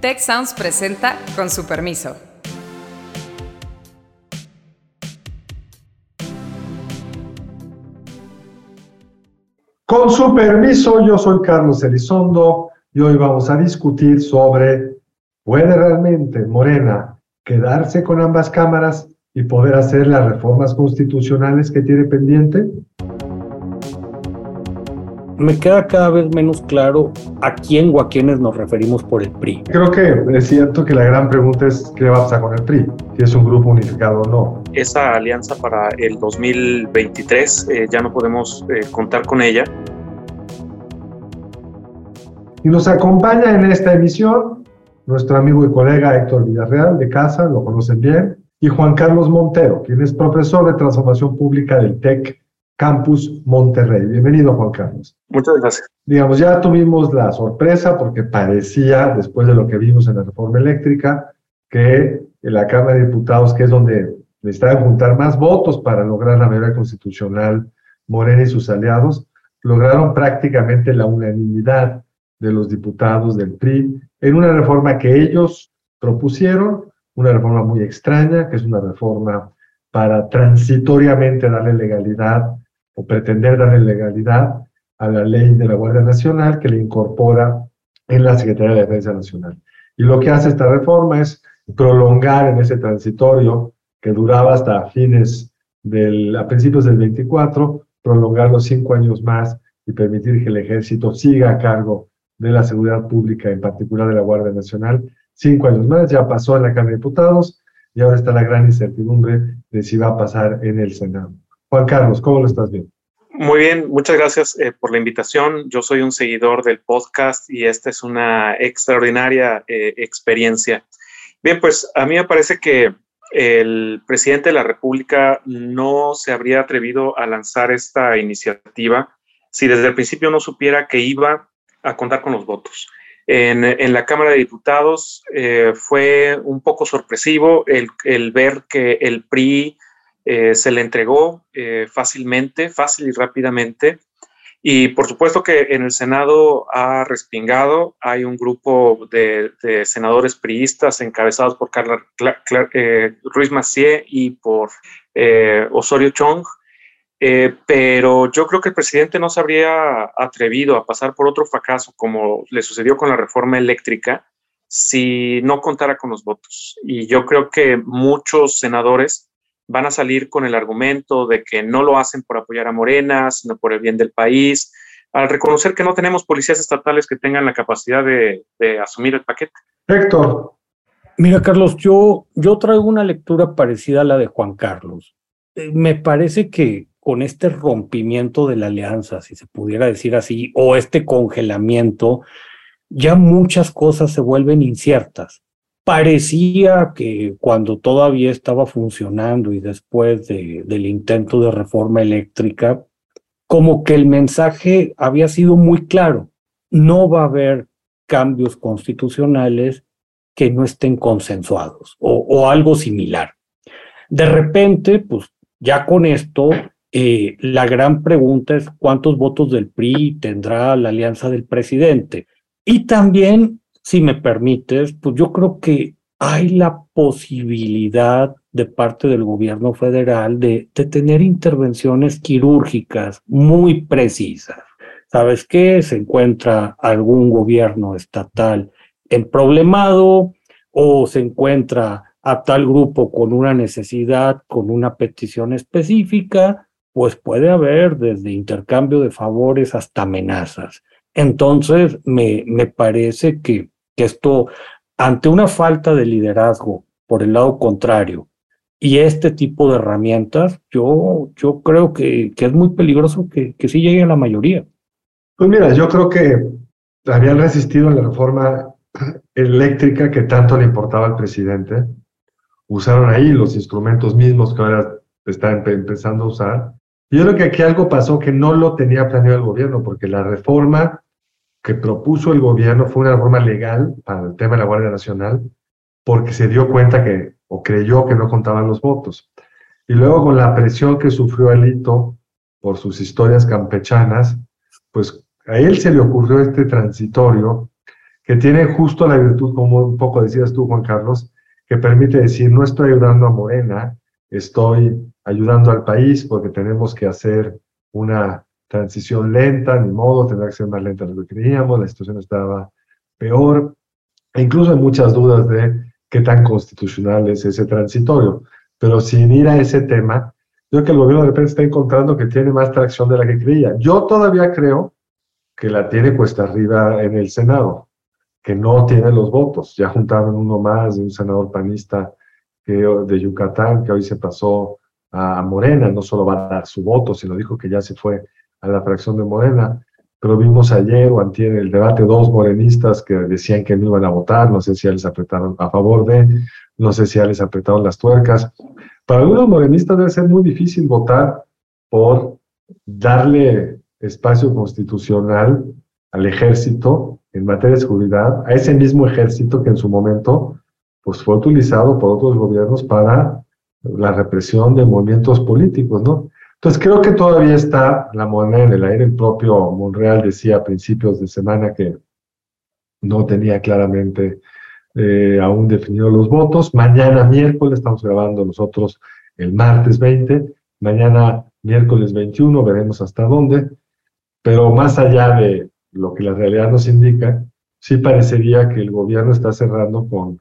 Tech Sounds presenta con su permiso. Con su permiso, yo soy Carlos Elizondo y hoy vamos a discutir sobre ¿puede realmente Morena quedarse con ambas cámaras y poder hacer las reformas constitucionales que tiene pendiente? Me queda cada vez menos claro a quién o a quiénes nos referimos por el PRI. Creo que es cierto que la gran pregunta es qué va a pasar con el PRI, si es un grupo unificado o no. Esa alianza para el 2023 eh, ya no podemos eh, contar con ella. Y nos acompaña en esta emisión nuestro amigo y colega Héctor Villarreal de casa, lo conocen bien, y Juan Carlos Montero, quien es profesor de transformación pública del TEC Campus Monterrey. Bienvenido, Juan Carlos. Muchas gracias. Digamos, ya tuvimos la sorpresa porque parecía, después de lo que vimos en la reforma eléctrica, que en la Cámara de Diputados, que es donde necesitaban juntar más votos para lograr la mayoría constitucional, Morena y sus aliados, lograron prácticamente la unanimidad de los diputados del PRI en una reforma que ellos propusieron, una reforma muy extraña, que es una reforma para transitoriamente darle legalidad o pretender darle legalidad a la ley de la Guardia Nacional que le incorpora en la Secretaría de Defensa Nacional. Y lo que hace esta reforma es prolongar en ese transitorio que duraba hasta fines del, a principios del 24, prolongar los cinco años más y permitir que el ejército siga a cargo de la seguridad pública, en particular de la Guardia Nacional, cinco años más. Ya pasó en la Cámara de Diputados y ahora está la gran incertidumbre de si va a pasar en el Senado. Juan Carlos, ¿cómo lo estás viendo? Muy bien, muchas gracias eh, por la invitación. Yo soy un seguidor del podcast y esta es una extraordinaria eh, experiencia. Bien, pues a mí me parece que el presidente de la República no se habría atrevido a lanzar esta iniciativa si desde el principio no supiera que iba a contar con los votos. En, en la Cámara de Diputados eh, fue un poco sorpresivo el, el ver que el PRI eh, se le entregó eh, fácilmente, fácil y rápidamente. Y por supuesto que en el Senado ha respingado, hay un grupo de, senadores priistas encabezados por Carla, eh, Ruiz Macié y por Osorio Chong, pero yo creo que el presidente no se habría atrevido a pasar por otro fracaso como le sucedió con la reforma eléctrica si no contara con los votos. Y yo creo que muchos senadores van a salir con el argumento de que no lo hacen por apoyar a Morena, sino por el bien del país, al reconocer que no tenemos policías estatales que tengan la capacidad de, asumir el paquete. Héctor. Mira, Carlos, yo, yo traigo una lectura parecida a la de Juan Carlos. Eh, me parece que con este rompimiento de la alianza, si se pudiera decir así, o este congelamiento, ya muchas cosas se vuelven inciertas parecía que cuando todavía estaba funcionando y después de, del intento de reforma eléctrica, como que el mensaje había sido muy claro. No va a haber cambios constitucionales que no estén consensuados o, algo similar. De repente, pues ya con esto, eh, la gran pregunta es cuántos votos del PRI tendrá la alianza del presidente. Y también si me permites, pues yo creo que hay la posibilidad de parte del gobierno federal de, tener intervenciones quirúrgicas muy precisas. ¿Sabes qué? Se encuentra algún gobierno estatal en problemado o se encuentra a tal grupo con una necesidad, con una petición específica, pues puede haber desde intercambio de favores hasta amenazas. Entonces, me, me parece que que esto, ante una falta de liderazgo por el lado contrario y este tipo de herramientas, yo, yo creo que, que es muy peligroso que, que sí llegue a la mayoría. Pues mira, yo creo que habían resistido a la reforma eléctrica que tanto le importaba al presidente. Usaron ahí los instrumentos mismos que ahora están empezando a usar. Yo creo que aquí algo pasó que no lo tenía planeado el gobierno, porque la reforma que propuso el gobierno fue una reforma legal para el tema de la Guardia Nacional, porque se dio cuenta que, o creyó que no contaban los votos. Y luego con la presión que sufrió Alito por sus historias campechanas, pues a él se le ocurrió este transitorio que tiene justo la virtud, como un poco decías tú, Juan Carlos, que permite decir, no estoy ayudando a Morena, estoy ayudando al país porque tenemos que hacer una transición lenta, ni modo, tendrá que ser más lenta de lo que creíamos, la situación estaba peor, e incluso hay muchas dudas de qué tan constitucional es ese transitorio. Pero sin ir a ese tema, yo creo que el gobierno de repente está encontrando que tiene más tracción de la que creía. Yo todavía creo que la tiene cuesta arriba en el Senado, que no tiene los votos. Ya juntaron uno más de un senador panista de Yucatán, que hoy se pasó a Morena, no solo va a dar su voto, sino dijo que ya se fue a la fracción de Morena. Pero vimos ayer o antier el debate dos morenistas que decían que no iban a votar, no sé si ya les apretaron a favor de, no sé si ya les apretaron las tuercas. Para algunos morenistas debe ser muy difícil votar por darle espacio constitucional al ejército en materia de seguridad, a ese mismo ejército que en su momento pues, fue utilizado por otros gobiernos para la represión de movimientos políticos, ¿no? Entonces creo que todavía está la moneda en el aire. El propio Monreal decía a principios de semana que no tenía claramente eh, aún definido los votos. Mañana miércoles, estamos grabando nosotros el martes 20, mañana miércoles 21 veremos hasta dónde, pero más allá de lo que la realidad nos indica, sí parecería que el gobierno está cerrando con,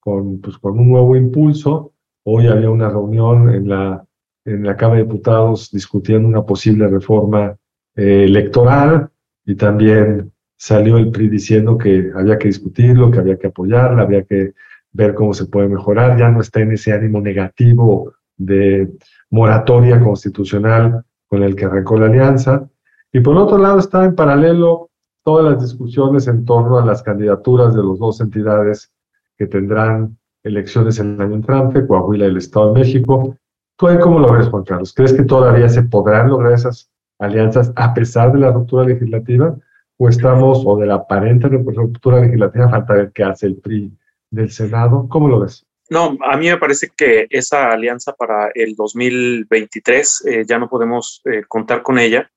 con, pues, con un nuevo impulso. Hoy había una reunión en la, en la Cámara de Diputados discutiendo una posible reforma eh, electoral y también salió el PRI diciendo que había que discutirlo, que había que apoyarla, había que ver cómo se puede mejorar, ya no está en ese ánimo negativo de moratoria constitucional con el que arrancó la alianza. Y por otro lado está en paralelo todas las discusiones en torno a las candidaturas de las dos entidades que tendrán elecciones el año entrante, Coahuila y el Estado de México. ¿Tú ahí cómo lo ves, Juan Carlos? ¿Crees que todavía se podrán lograr esas alianzas a pesar de la ruptura legislativa? ¿O estamos, o de la aparente ruptura legislativa, falta ver qué hace el PRI del Senado? ¿Cómo lo ves? No, a mí me parece que esa alianza para el 2023 eh, ya no podemos eh, contar con ella.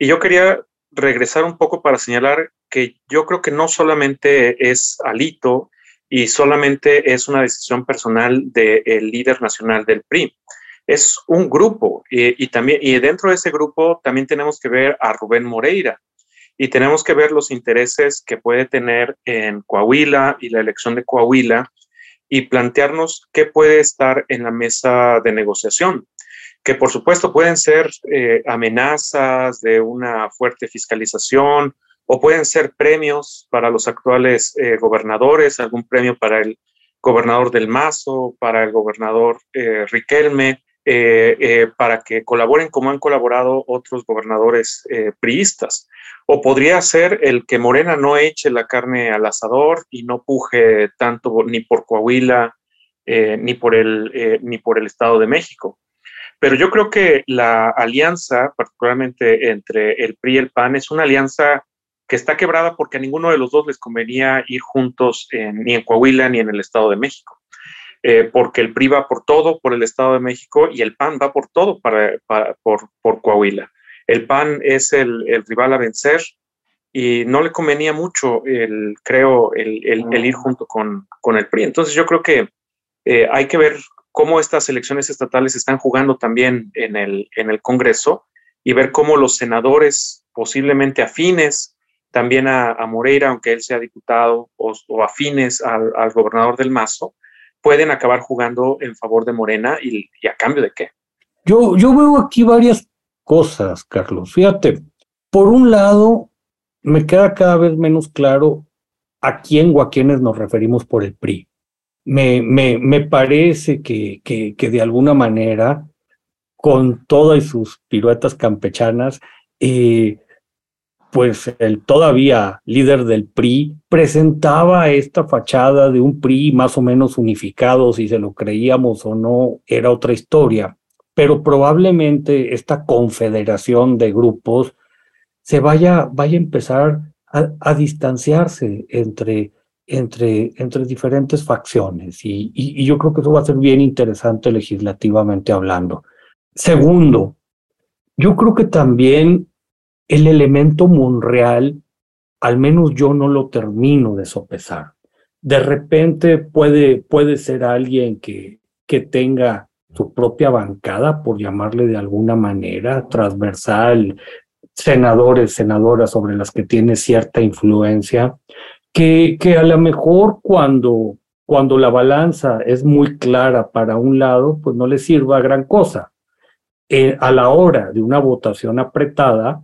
Y yo quería regresar un poco para señalar que yo creo que no solamente es Alito y solamente es una decisión personal del líder nacional del PRI. Es un grupo y, también, y dentro de ese grupo también tenemos que ver a Rubén Moreira y tenemos que ver los intereses que puede tener en Coahuila y la elección de Coahuila y plantearnos qué puede estar en la mesa de negociación que por supuesto pueden ser eh, amenazas de una fuerte fiscalización o pueden ser premios para los actuales eh, gobernadores, algún premio para el gobernador del Mazo, para el gobernador eh, Riquelme, para que colaboren como han colaborado otros gobernadores priistas. O podría ser el que Morena no eche la carne al asador y no puje tanto ni por Coahuila ni, por el, ni por el Estado de México. Pero yo creo que la alianza, particularmente entre el PRI y el PAN, es una alianza que está quebrada porque a ninguno de los dos les convenía ir juntos ni en Coahuila ni en el Estado de México. Eh, porque el PRI va por todo por el Estado de México y el PAN va por todo para, por, Coahuila. El PAN es el, rival a vencer y no le convenía mucho, el, creo, el, el ir junto con, con, el PRI. Entonces yo creo que eh, hay que ver cómo estas elecciones estatales están jugando también en el, en el Congreso y ver cómo los senadores posiblemente afines también a, Moreira, aunque él sea diputado, o, afines al, gobernador del Mazo, pueden acabar jugando en favor de Morena y, a cambio de qué. Yo, yo veo aquí varias cosas, Carlos. Fíjate, por un lado, me queda cada vez menos claro a quién o a quiénes nos referimos por el PRI me, me, me parece que, que, que, de alguna manera, con todas sus piruetas campechanas, eh, pues el todavía líder del PRI presentaba esta fachada de un PRI más o menos unificado, si se lo creíamos o no, era otra historia, pero probablemente esta confederación de grupos se vaya, vaya a empezar a, distanciarse entre entre, entre diferentes facciones y, y, yo creo que eso va a ser bien interesante legislativamente hablando. Segundo, yo creo que también el elemento Monreal al menos yo no lo termino de sopesar. De repente puede, puede ser alguien que, que tenga su propia bancada, por llamarle de alguna manera, transversal, senadores, senadoras sobre las que tiene cierta influencia, que, que a lo mejor cuando, cuando la balanza es muy clara para un lado, pues no le sirva gran cosa. Eh, a la hora de una votación apretada,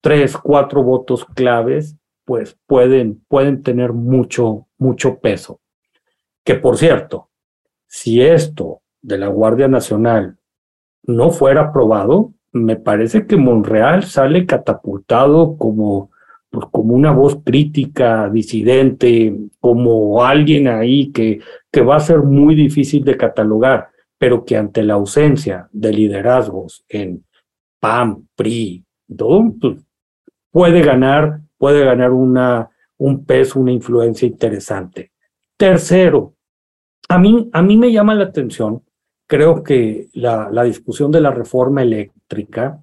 tres, cuatro votos claves, pues pueden, pueden tener mucho, mucho peso. Que por cierto, si esto de la Guardia Nacional no fuera aprobado, me parece que Monreal sale catapultado como, pues, como una voz crítica, disidente, como alguien ahí que, que va a ser muy difícil de catalogar, pero que ante la ausencia de liderazgos en PAM, PRI, todo, pues, puede ganar, puede ganar una, un peso, una influencia interesante. Tercero, a mí, a mí me llama la atención creo que la, discusión de la reforma eléctrica,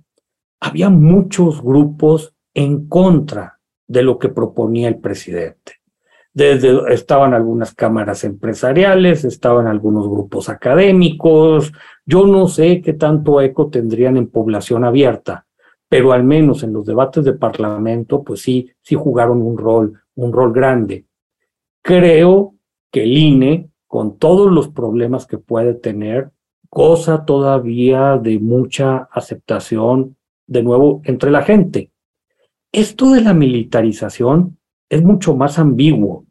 había muchos grupos en contra de lo que proponía el presidente. Desde, estaban algunas cámaras empresariales, estaban algunos grupos académicos, yo no sé qué tanto eco tendrían en población abierta, pero al menos en los debates de parlamento, pues sí, sí jugaron un rol, un rol grande. Creo que el INE, con todos los problemas que puede tener, goza todavía de mucha aceptación, de nuevo, entre la gente. Esto de la militarización es mucho más ambiguo.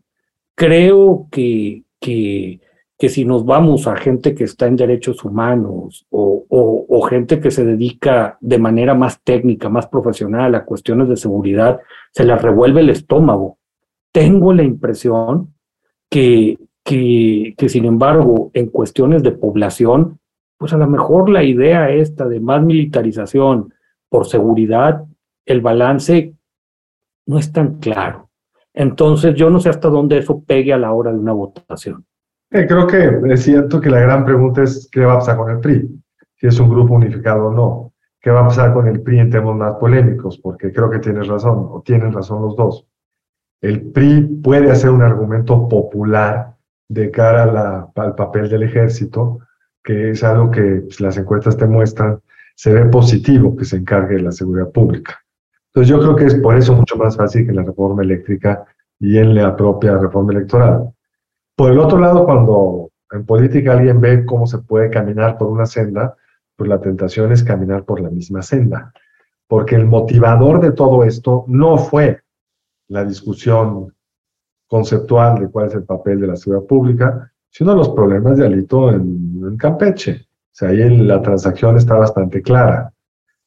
Creo que, que, que si nos vamos a gente que está en derechos humanos o, o, gente que se dedica de manera más técnica, más profesional a cuestiones de seguridad, se les revuelve el estómago. Tengo la impresión que, que, que, sin embargo, en cuestiones de población, pues a lo mejor la idea esta de más militarización por seguridad, el balance no es tan claro. Entonces yo no sé hasta dónde eso pegue a la hora de una votación. Eh, creo que es cierto que la gran pregunta es qué va a pasar con el PRI, si es un grupo unificado o no. ¿Qué va a pasar con el PRI en temas más polémicos? Porque creo que tienes razón, o tienen razón los dos. El PRI puede hacer un argumento popular de cara a la, al papel del ejército, que es algo que pues, las encuestas te muestran, se ve positivo que se encargue de la seguridad pública. Entonces yo creo que es por eso mucho más fácil que la reforma eléctrica y en la propia reforma electoral. Por el otro lado, cuando en política alguien ve cómo se puede caminar por una senda, pues la tentación es caminar por la misma senda. Porque el motivador de todo esto no fue la discusión conceptual de cuál es el papel de la seguridad pública, sino los problemas de Alito en, en Campeche. O sea, ahí la transacción está bastante clara.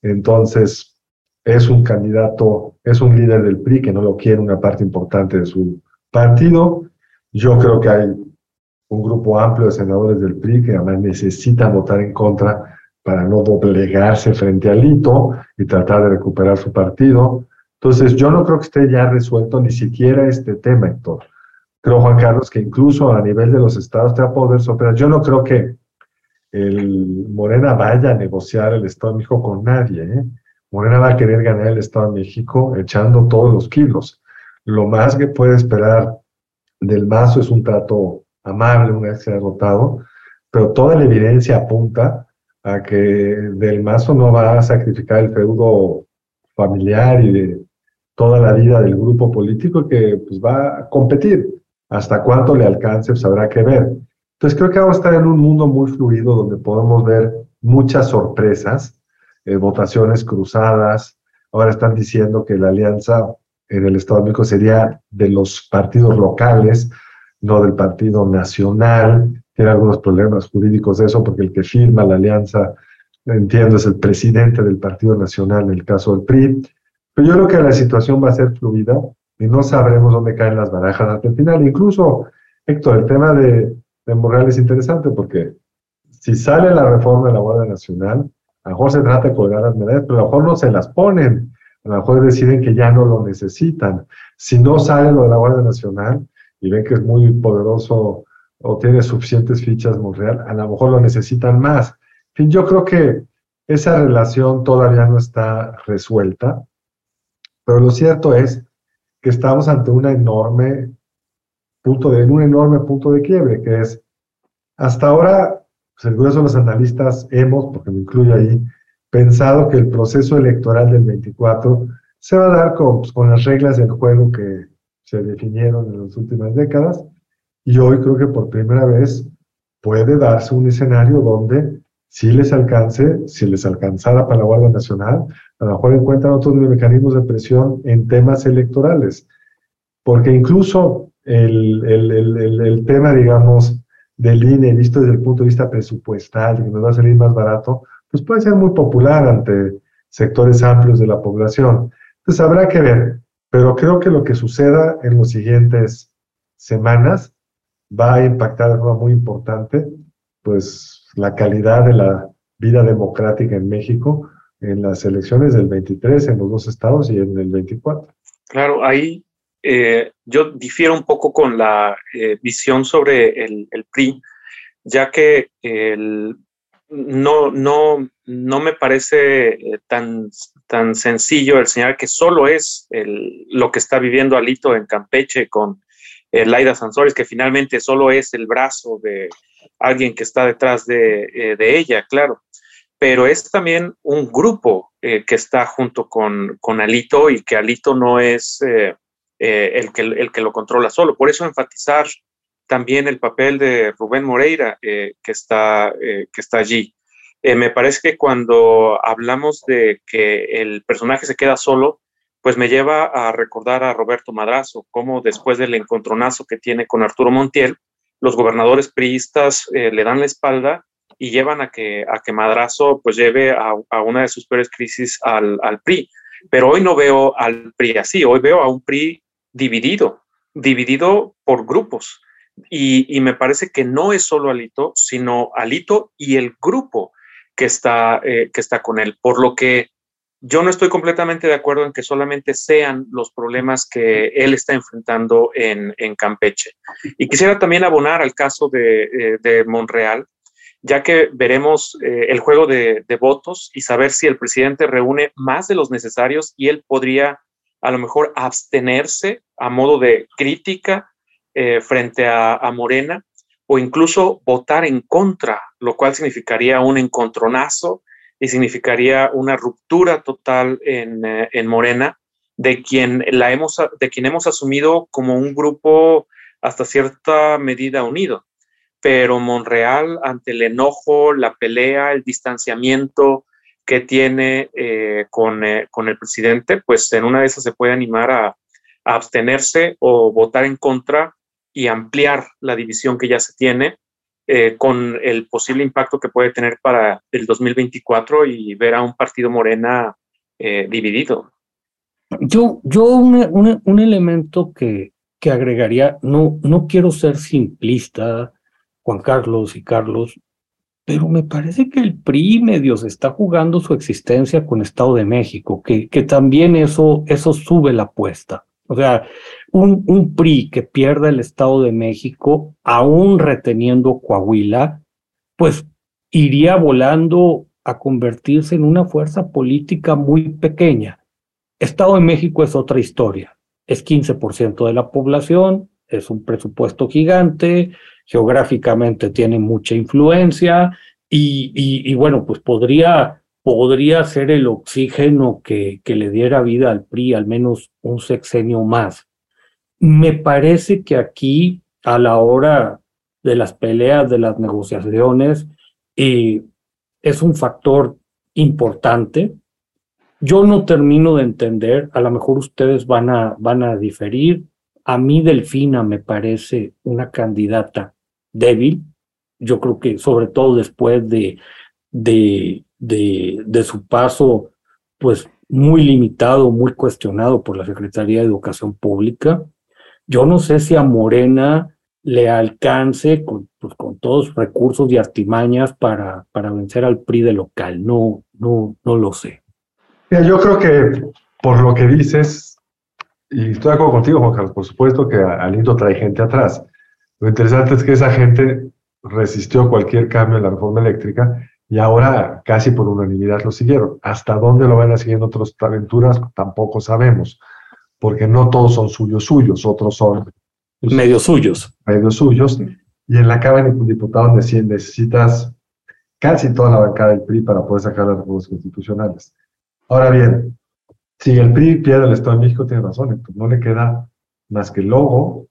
Entonces, es un candidato, es un líder del PRI que no lo quiere una parte importante de su partido. Yo creo que hay un grupo amplio de senadores del PRI que además necesitan votar en contra para no doblegarse frente a Alito y tratar de recuperar su partido. Entonces, yo no creo que esté ya resuelto ni siquiera este tema, Héctor. Creo, Juan Carlos, que incluso a nivel de los estados te va a poder soplar. Yo no creo que el Morena vaya a negociar el Estado de México con nadie. ¿eh? Morena va a querer ganar el Estado de México echando todos los kilos. Lo más que puede esperar del Mazo es un trato amable una vez que se ha derrotado, pero toda la evidencia apunta a que del Mazo no va a sacrificar el feudo familiar y de toda la vida del grupo político que pues, va a competir. Hasta cuánto le alcance, pues habrá que ver. Entonces creo que vamos a en un mundo muy fluido donde podemos ver muchas sorpresas, eh, votaciones cruzadas. Ahora están diciendo que la alianza en el Estado de México sería de los partidos locales, no del Partido Nacional. Tiene algunos problemas jurídicos de eso, porque el que firma la alianza, entiendo, es el presidente del Partido Nacional en el caso del PRI. Pero yo creo que la situación va a ser fluida y no sabremos dónde caen las barajas hasta el final. Incluso, Héctor, el tema de, de Morales es interesante porque si sale la reforma de la Guardia Nacional, a lo mejor se trata de colgar las medallas, pero a lo mejor no se las ponen. A lo mejor deciden que ya no lo necesitan. Si no sale lo de la Guardia Nacional y ven que es muy poderoso o tiene suficientes fichas Monreal, a lo mejor lo necesitan más. En fin, yo creo que esa relación todavía no está resuelta, pero lo cierto es que estamos ante una enorme punto de, un enorme punto de quiebre, que es, hasta ahora, pues el los analistas hemos, porque me incluyo ahí, pensado que el proceso electoral del 24 se va a dar con, pues, con las reglas del juego que se definieron en las últimas décadas, y hoy creo que por primera vez puede darse un escenario donde si les alcance, si les alcanzara para la Guardia Nacional, a lo mejor encuentran otros mecanismos de presión en temas electorales. Porque incluso el, el, el, el tema, digamos, del INE, visto desde el punto de vista presupuestal, que nos va a salir más barato, pues puede ser muy popular ante sectores amplios de la población. Entonces habrá que ver, pero creo que lo que suceda en las siguientes semanas va a impactar de forma muy importante, pues la calidad de la vida democrática en México en las elecciones del 23 en los dos estados y en el 24. Claro, ahí eh, yo difiero un poco con la eh, visión sobre el, el, PRI, ya que el, no, no, no me parece eh, tan, tan sencillo el señalar que solo es lo que está viviendo Alito en Campeche con eh, Laida Sansores, que finalmente solo es el brazo de alguien que está detrás de, eh, de ella, claro. Pero es también un grupo que está junto con, con, Alito y que Alito no es el, que, el que lo controla solo. Por eso enfatizar también el papel de Rubén Moreira, eh, que, está, eh, que está allí. Eh, me parece que cuando hablamos de que el personaje se queda solo, pues me lleva a recordar a Roberto Madrazo, cómo después del encontronazo que tiene con Arturo Montiel, los gobernadores priistas le dan la espalda y llevan a que, a que Madrazo pues lleve a, a una de sus peores crisis al, al PRI. Pero hoy no veo al PRI así, hoy veo a un PRI dividido, dividido por grupos. Y, me parece que no es solo Alito, sino Alito y el grupo que está, eh, que está con él. Por lo que yo no estoy completamente de acuerdo en que solamente sean los problemas que él está enfrentando en, Campeche. Y quisiera también abonar al caso de, eh, Monreal, ya que veremos eh, el juego de, de, votos y saber si el presidente reúne más de los necesarios y él podría a lo mejor abstenerse a modo de crítica eh, frente a, Morena o incluso votar en contra, lo cual significaría un encontronazo y significaría una ruptura total en, eh, en Morena, de quien, la hemos, de quien hemos asumido como un grupo hasta cierta medida unido. Pero Monreal, ante el enojo, la pelea, el distanciamiento que tiene eh, con, con, el presidente, pues en una de esas se puede animar a, a abstenerse o votar en contra y ampliar la división que ya se tiene eh, con el posible impacto que puede tener para el 2024 y ver a un partido morena eh, dividido. Yo, yo un, un, elemento que, que agregaría, no, no quiero ser simplista, Juan Carlos y Carlos, pero me parece que el PRI medio se está jugando su existencia con Estado de México, que, que también eso, eso sube la apuesta. O sea, un, PRI que pierda el Estado de México, aún reteniendo Coahuila, pues iría volando a convertirse en una fuerza política muy pequeña. Estado de México es otra historia. Es 15% de la población, es un presupuesto gigante, geográficamente tiene mucha influencia y, bueno, pues podría podría ser el oxígeno que le diera vida al PRI al menos un sexenio más. Me parece que aquí, a la hora de las peleas, de las negociaciones, eh, es un factor importante. Yo no termino de entender, a lo mejor ustedes van a, van a diferir. A mí Delfina me parece una candidata débil. Yo creo que sobre todo después de, de de, de su paso, pues muy limitado, muy cuestionado por la Secretaría de Educación Pública. Yo no sé si a Morena le alcance con, pues, con todos recursos y artimañas para, vencer al PRI de local. No, no, no lo sé. yo creo que por lo que dices, y estoy de acuerdo contigo, Juan Carlos, por supuesto que Alindo trae gente atrás. Lo interesante es que esa gente resistió cualquier cambio en la reforma eléctrica y ahora casi por unanimidad lo siguieron. ¿Hasta dónde lo van a seguir en otras aventuras? Tampoco sabemos. Porque no todos son suyos suyos, otros son medios suyos. Medios suyos. Y en la Cámara de Diputados necesitas casi toda la bancada del PRI para poder sacar las reformas constitucionales. Ahora bien, si el PRI pierde el Estado de México, tiene razón, no le queda más que el logo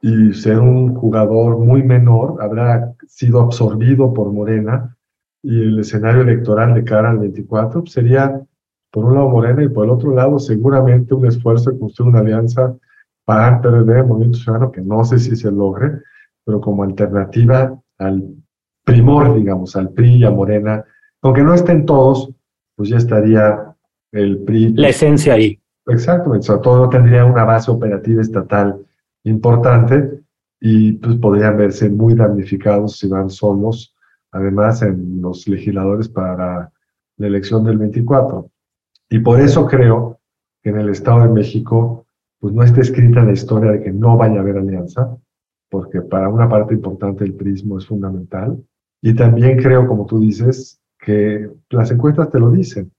y ser un jugador muy menor, habrá sido absorbido por Morena y el escenario electoral de cara al 24 pues, sería por un lado Morena y por el otro lado seguramente un esfuerzo de construir una alianza para el PRD, Movimiento Ciudadano, que no sé si se logre, pero como alternativa al primor, digamos, al PRI y a Morena, aunque no estén todos, pues ya estaría el PRI. La esencia ahí. Exactamente, sobre todo tendría una base operativa estatal importante y pues podrían verse muy damnificados si van solos, además en los legisladores para la elección del 24. Y por eso creo que en el Estado de México pues no está escrita la historia de que no vaya a haber alianza, porque para una parte importante el prismo es fundamental. Y también creo, como tú dices, que las encuestas te lo dicen.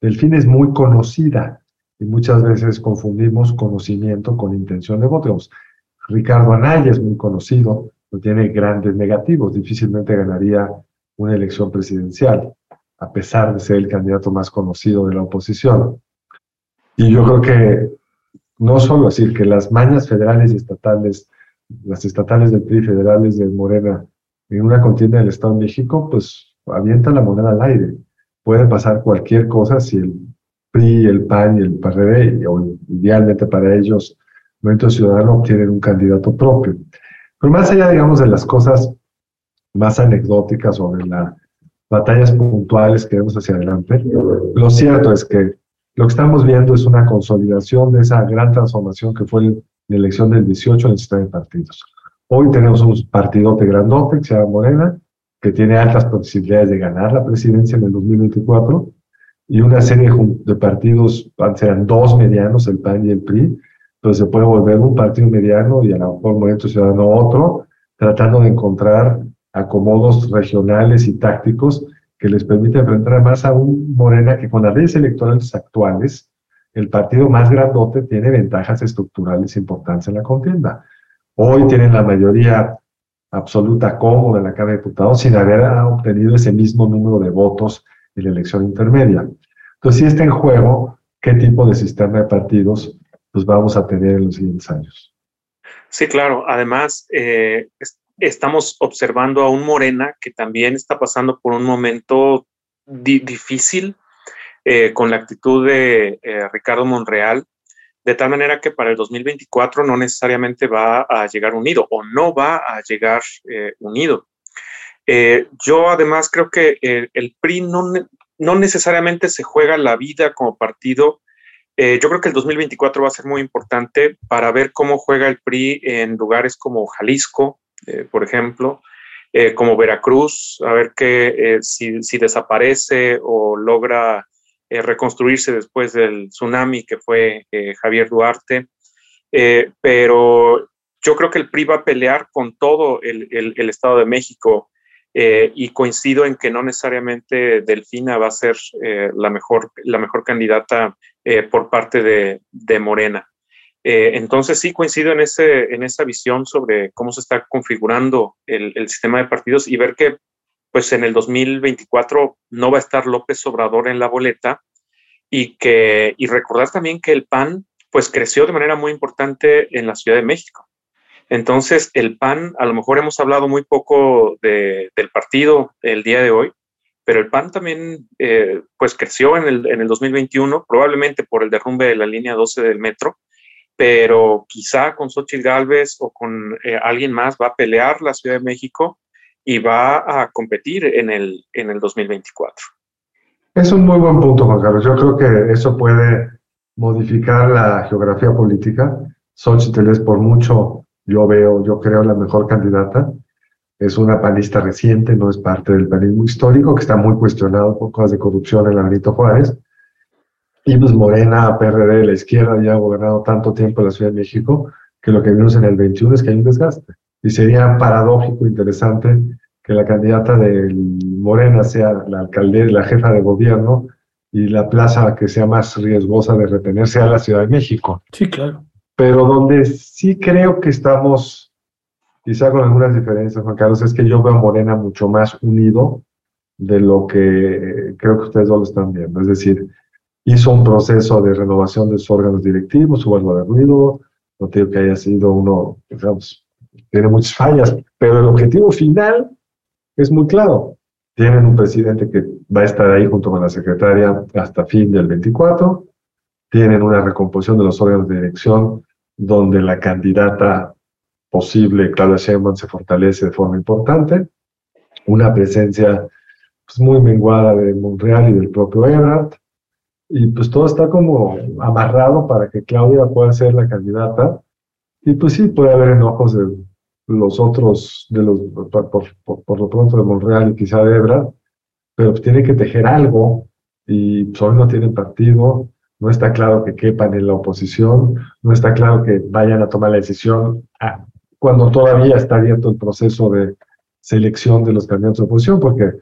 Delfín es muy conocida y muchas veces confundimos conocimiento con intención de voto. Ricardo Anaya es muy conocido, pero tiene grandes negativos, difícilmente ganaría una elección presidencial, a pesar de ser el candidato más conocido de la oposición. Y yo creo que no solo decir que las mañas federales y estatales, las estatales del PRI, federales de Morena, en una contienda del Estado de México, pues avientan la moneda al aire. Puede pasar cualquier cosa si el PRI, el PAN y el PRD, o idealmente para ellos, Movimiento Ciudadano, obtienen un candidato propio. Pero más allá, digamos, de las cosas más anecdóticas o de las batallas puntuales que vemos hacia adelante, lo cierto es que lo que estamos viendo es una consolidación de esa gran transformación que fue la elección del 18 en el sistema de partidos. Hoy tenemos un partidote grandote que se llama Morena, que tiene altas posibilidades de ganar la presidencia en el 2024, y una serie de partidos, serán dos medianos, el PAN y el PRI, entonces se puede volver un partido mediano y a lo mejor Movimiento Ciudadano otro, tratando de encontrar acomodos regionales y tácticos que les permite enfrentar más a un Morena que con las leyes electorales actuales, el partido más grandote tiene ventajas estructurales importantes en la contienda. Hoy tienen la mayoría absoluta cómoda en la Cámara de Diputados sin haber obtenido ese mismo número de votos en la elección intermedia. Entonces, si está en juego, ¿qué tipo de sistema de partidos pues, vamos a tener en los siguientes años? Sí, claro. Además, eh, estamos observando a un Morena que también está pasando por un momento difícil eh, con la actitud de eh, Ricardo Monreal, de tal manera que para el 2024 no necesariamente va a llegar unido o no va a llegar eh, unido. yo además creo que el PRI no, no, necesariamente se juega la vida como partido. yo creo que el 2024 va a ser muy importante para ver cómo juega el PRI en lugares como Jalisco, eh, por ejemplo, eh, como Veracruz, a ver que, eh, si, desaparece o logra reconstruirse después del tsunami que fue Javier Duarte. pero yo creo que el PRI va a pelear con todo el, Estado de México y coincido en que no necesariamente Delfina va a ser la, mejor, la mejor candidata por parte de Morena. Eh, entonces sí coincido en, ese, en esa visión sobre cómo se está configurando el, sistema de partidos y ver que pues en el 2024 no va a estar López Obrador en la boleta y que y recordar también que el PAN pues creció de manera muy importante en la Ciudad de México. Entonces el PAN, a lo mejor hemos hablado muy poco del partido el día de hoy, pero el PAN también eh, pues creció en el, en el 2021, probablemente por el derrumbe de la línea 12 del metro, pero quizá con Xochitl Galvez o con eh, alguien más va a pelear la Ciudad de México y va a competir en el, en el 2024. Es un muy buen punto, Juan Carlos. Yo creo que eso puede modificar la geografía política. Xochitl es por mucho, yo veo, yo creo, la mejor candidata. Es una panista reciente, no es parte del panismo histórico, que está muy cuestionado por cosas de corrupción en la Benito Juárez y pues Morena, PRD, la izquierda ya ha gobernado tanto tiempo en la Ciudad de México que lo que vimos en el 21 es que hay un desgaste. Y sería paradójico, interesante, que la candidata de Morena sea la alcaldesa, la jefa de gobierno y la plaza que sea más riesgosa de retener sea la Ciudad de México. Sí, claro. Pero donde sí creo que estamos, quizá con algunas diferencias, Juan Carlos, es que yo veo a Morena mucho más unido de lo que creo que ustedes dos lo están viendo. Es decir, hizo un proceso de renovación de sus órganos directivos, hubo algo de ruido, no digo que haya sido uno, digamos, tiene muchas fallas, pero el objetivo final es muy claro. Tienen un presidente que va a estar ahí junto con la secretaria hasta fin del 24. Tienen una recomposición de los órganos de dirección donde la candidata posible, Claudia Sheinbaum, se fortalece de forma importante. Una presencia pues, muy menguada de Monreal y del propio Ebrard. Y pues todo está como amarrado para que Claudia pueda ser la candidata. Y pues sí, puede haber enojos de los otros, de los, por, lo pronto de Monreal y quizá de Ebra, pero tiene que tejer algo y pues, hoy no tienen partido, no está claro que quepan en la oposición, no está claro que vayan a tomar la decisión ah, cuando todavía está abierto el proceso de selección de los candidatos de oposición, porque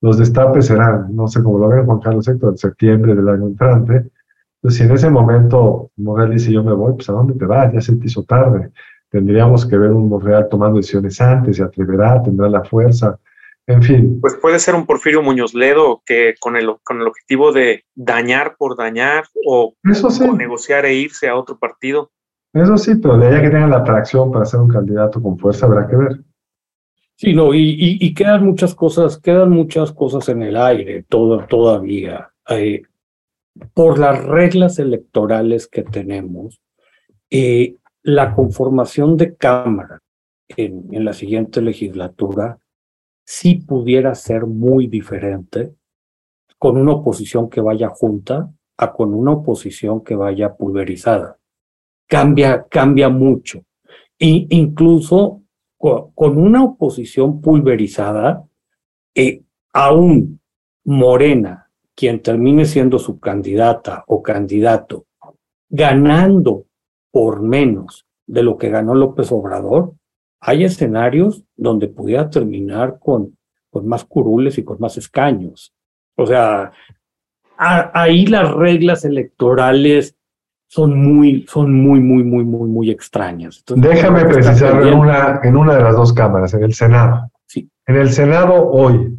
los destapes serán, no sé cómo lo ven Juan Carlos Héctor, en septiembre del año entrante. Entonces, si en ese momento Monreal dice yo me voy, pues ¿a dónde te vas? Ya se te hizo tarde. Tendríamos que ver un Monreal tomando decisiones antes, se atreverá, tendrá la fuerza, en fin. Pues puede ser un Porfirio Muñoz Ledo que con el, con el objetivo de dañar por dañar o, negociar e irse a otro partido. Eso sí, pero de allá que tengan la atracción para ser un candidato con fuerza habrá que ver. Sí, no, y, quedan muchas cosas, quedan muchas cosas en el aire todo, todavía. Eh, por las reglas electorales que tenemos, eh, la conformación de Cámara en, la siguiente legislatura sí pudiera ser muy diferente con una oposición que vaya junta a con una oposición que vaya pulverizada. Cambia, cambia mucho. E incluso con una oposición pulverizada, eh, aún Morena, quien termine siendo su candidata o candidato, ganando por menos de lo que ganó López Obrador, hay escenarios donde pudiera terminar con, con más curules y con más escaños. O sea, ahí las reglas electorales son muy, son muy, muy, muy, muy, muy extrañas. Déjame precisar en una, en una de las dos cámaras, en el Senado. Sí. En el Senado hoy,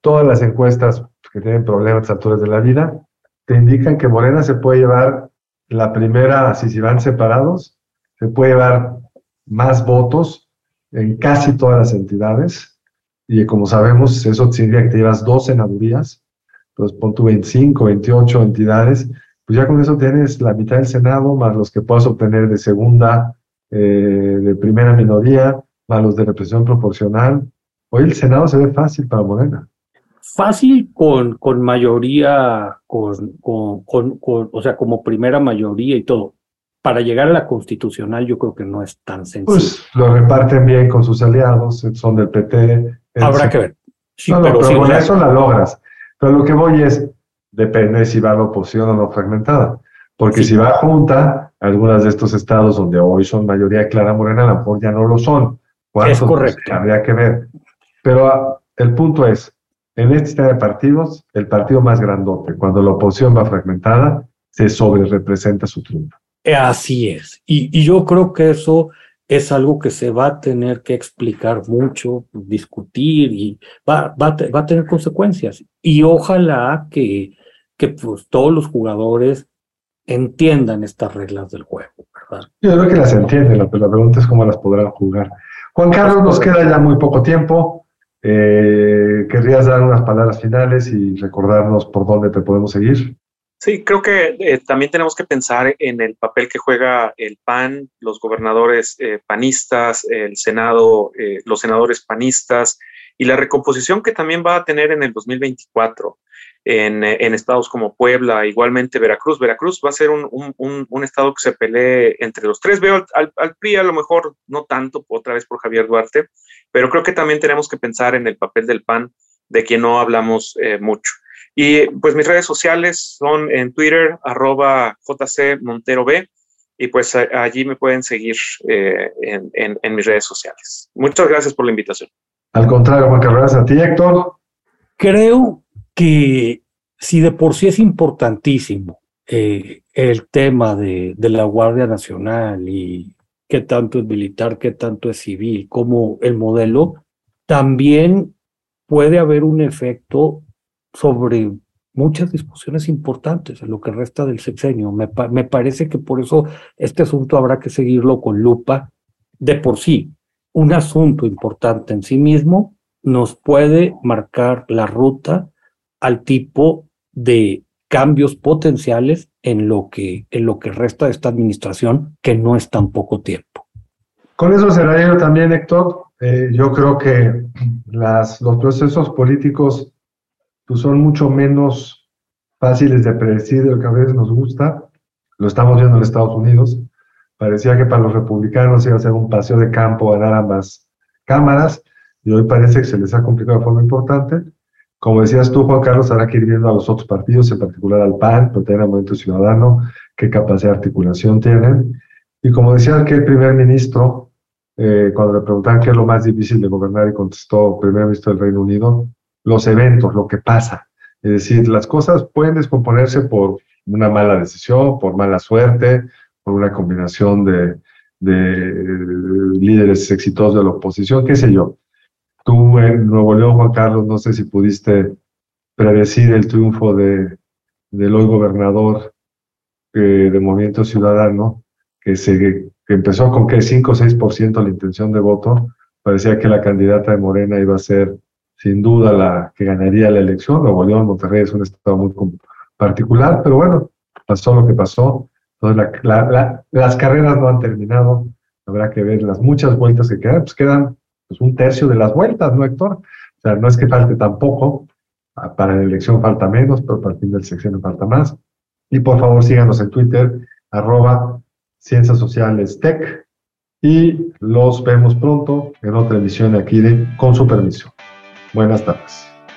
todas las encuestas que tienen problemas a alturas de la vida, te indican que Morena se puede llevar la primera, si se van separados, se puede llevar más votos en casi todas las entidades. Y como sabemos, eso significa que te llevas dos senadurías. Entonces, pon tu 25, 28 entidades. Pues ya con eso tienes la mitad del Senado, más los que puedas obtener de segunda, eh, de primera minoría, más los de represión proporcional. Hoy el Senado se ve fácil para Morena fácil con, con mayoría, con, con, con, o sea, como primera mayoría y todo. Para llegar a la constitucional yo creo que no es tan sencillo. Pues lo reparten bien con sus aliados, son del PT. Habrá que ver. pero, con eso la logras. Pero lo que voy es, depende si va la oposición o no fragmentada. Porque si va junta, algunos de estos estados donde hoy son mayoría clara morena, a lo mejor ya no lo son. Es correcto. habría que ver. Pero ah, el punto es, en este sistema de partidos, el partido más grandote, cuando la oposición va fragmentada, se sobre representa su triunfo. Así es. Y, yo creo que eso es algo que se va a tener que explicar mucho, discutir y va, va, va a tener consecuencias. Y ojalá que, que pues, todos los jugadores entiendan estas reglas del juego, ¿verdad? Yo creo que las entienden, la pregunta es cómo las podrán jugar. Juan Carlos, nos queda ya muy poco tiempo. Eh, ¿Querrías dar unas palabras finales y recordarnos por dónde te podemos seguir? Sí, creo que eh, también tenemos que pensar en el papel que juega el PAN, los gobernadores eh, panistas, el Senado, los senadores panistas y la recomposición que también va a tener en el 2024 en, en estados como Puebla, igualmente Veracruz. Veracruz va a ser un, un, un estado que se pelee entre los tres. Veo al, al, PRI a lo mejor no tanto, otra vez por Javier Duarte, pero creo que también tenemos que pensar en el papel del PAN, de quien no hablamos eh, mucho. Y pues mis redes sociales son en Twitter, arroba JC Montero B, y pues allí me pueden seguir eh, en, en, mis redes sociales. Muchas gracias por la invitación. Al contrario, Juan Carlos, a ti, Héctor. Creo que si de por sí es importantísimo eh, el tema de, de, la Guardia Nacional y qué tanto es militar, qué tanto es civil, como el modelo, también puede haber un efecto sobre muchas discusiones importantes en lo que resta del sexenio. Me, me parece que por eso este asunto habrá que seguirlo con lupa de por sí. Un asunto importante en sí mismo nos puede marcar la ruta al tipo de cambios potenciales en lo que, en lo que resta de esta administración, que no es tan poco tiempo. Con eso cerraría también, Héctor. Eh, yo creo que los procesos políticos pues, son mucho menos fáciles de predecir de lo que a veces nos gusta. Lo estamos viendo en Estados Unidos. Parecía que para los republicanos iba a ser un paseo de campo ganar ambas cámaras y hoy parece que se les ha complicado de forma importante. Como decías tú, Juan Carlos, habrá que ir viendo a los otros partidos, en particular al PAN, pero también al Movimiento Ciudadano, qué capacidad de articulación tienen. Y como decía que el primer ministro, eh, cuando le preguntaban qué es lo más difícil de gobernar, y contestó el primer ministro del Reino Unido, los eventos, lo que pasa. Es decir, las cosas pueden descomponerse por una mala decisión, por mala suerte, por una combinación de, de líderes exitosos de la oposición, qué sé yo. Tú en Nuevo León, Juan Carlos, no sé si pudiste predecir el triunfo de, del hoy gobernador eh, de Movimiento Ciudadano, que, se, que empezó con que 5 o 6% la intención de voto. Parecía que la candidata de Morena iba a ser sin duda la que ganaría la elección. Nuevo León, Monterrey es un estado muy particular, pero bueno, pasó lo que pasó. Entonces, las carreras no han terminado. Habrá que ver las muchas vueltas que quedan. Pues quedan pues un tercio de las vueltas, ¿no, Héctor? O sea, no es que falte tampoco, ah, para la elección falta menos, pero para el fin del sección falta más. Y por favor síganos en Twitter, arroba Ciencias Sociales Tech, y los vemos pronto en otra edición aquí de Con su permiso. Buenas tardes.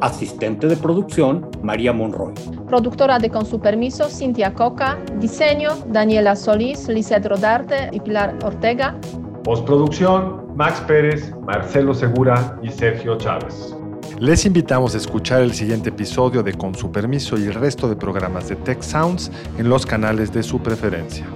Asistente de producción, María Monroy. Productora de Con su permiso, Cintia Coca. Diseño, Daniela Solís, Lizeth Rodarte y Pilar Ortega. Postproducción, Max Pérez, Marcelo Segura y Sergio Chávez. Les invitamos a escuchar el siguiente episodio de Con su permiso y el resto de programas de Tech Sounds en los canales de su preferencia.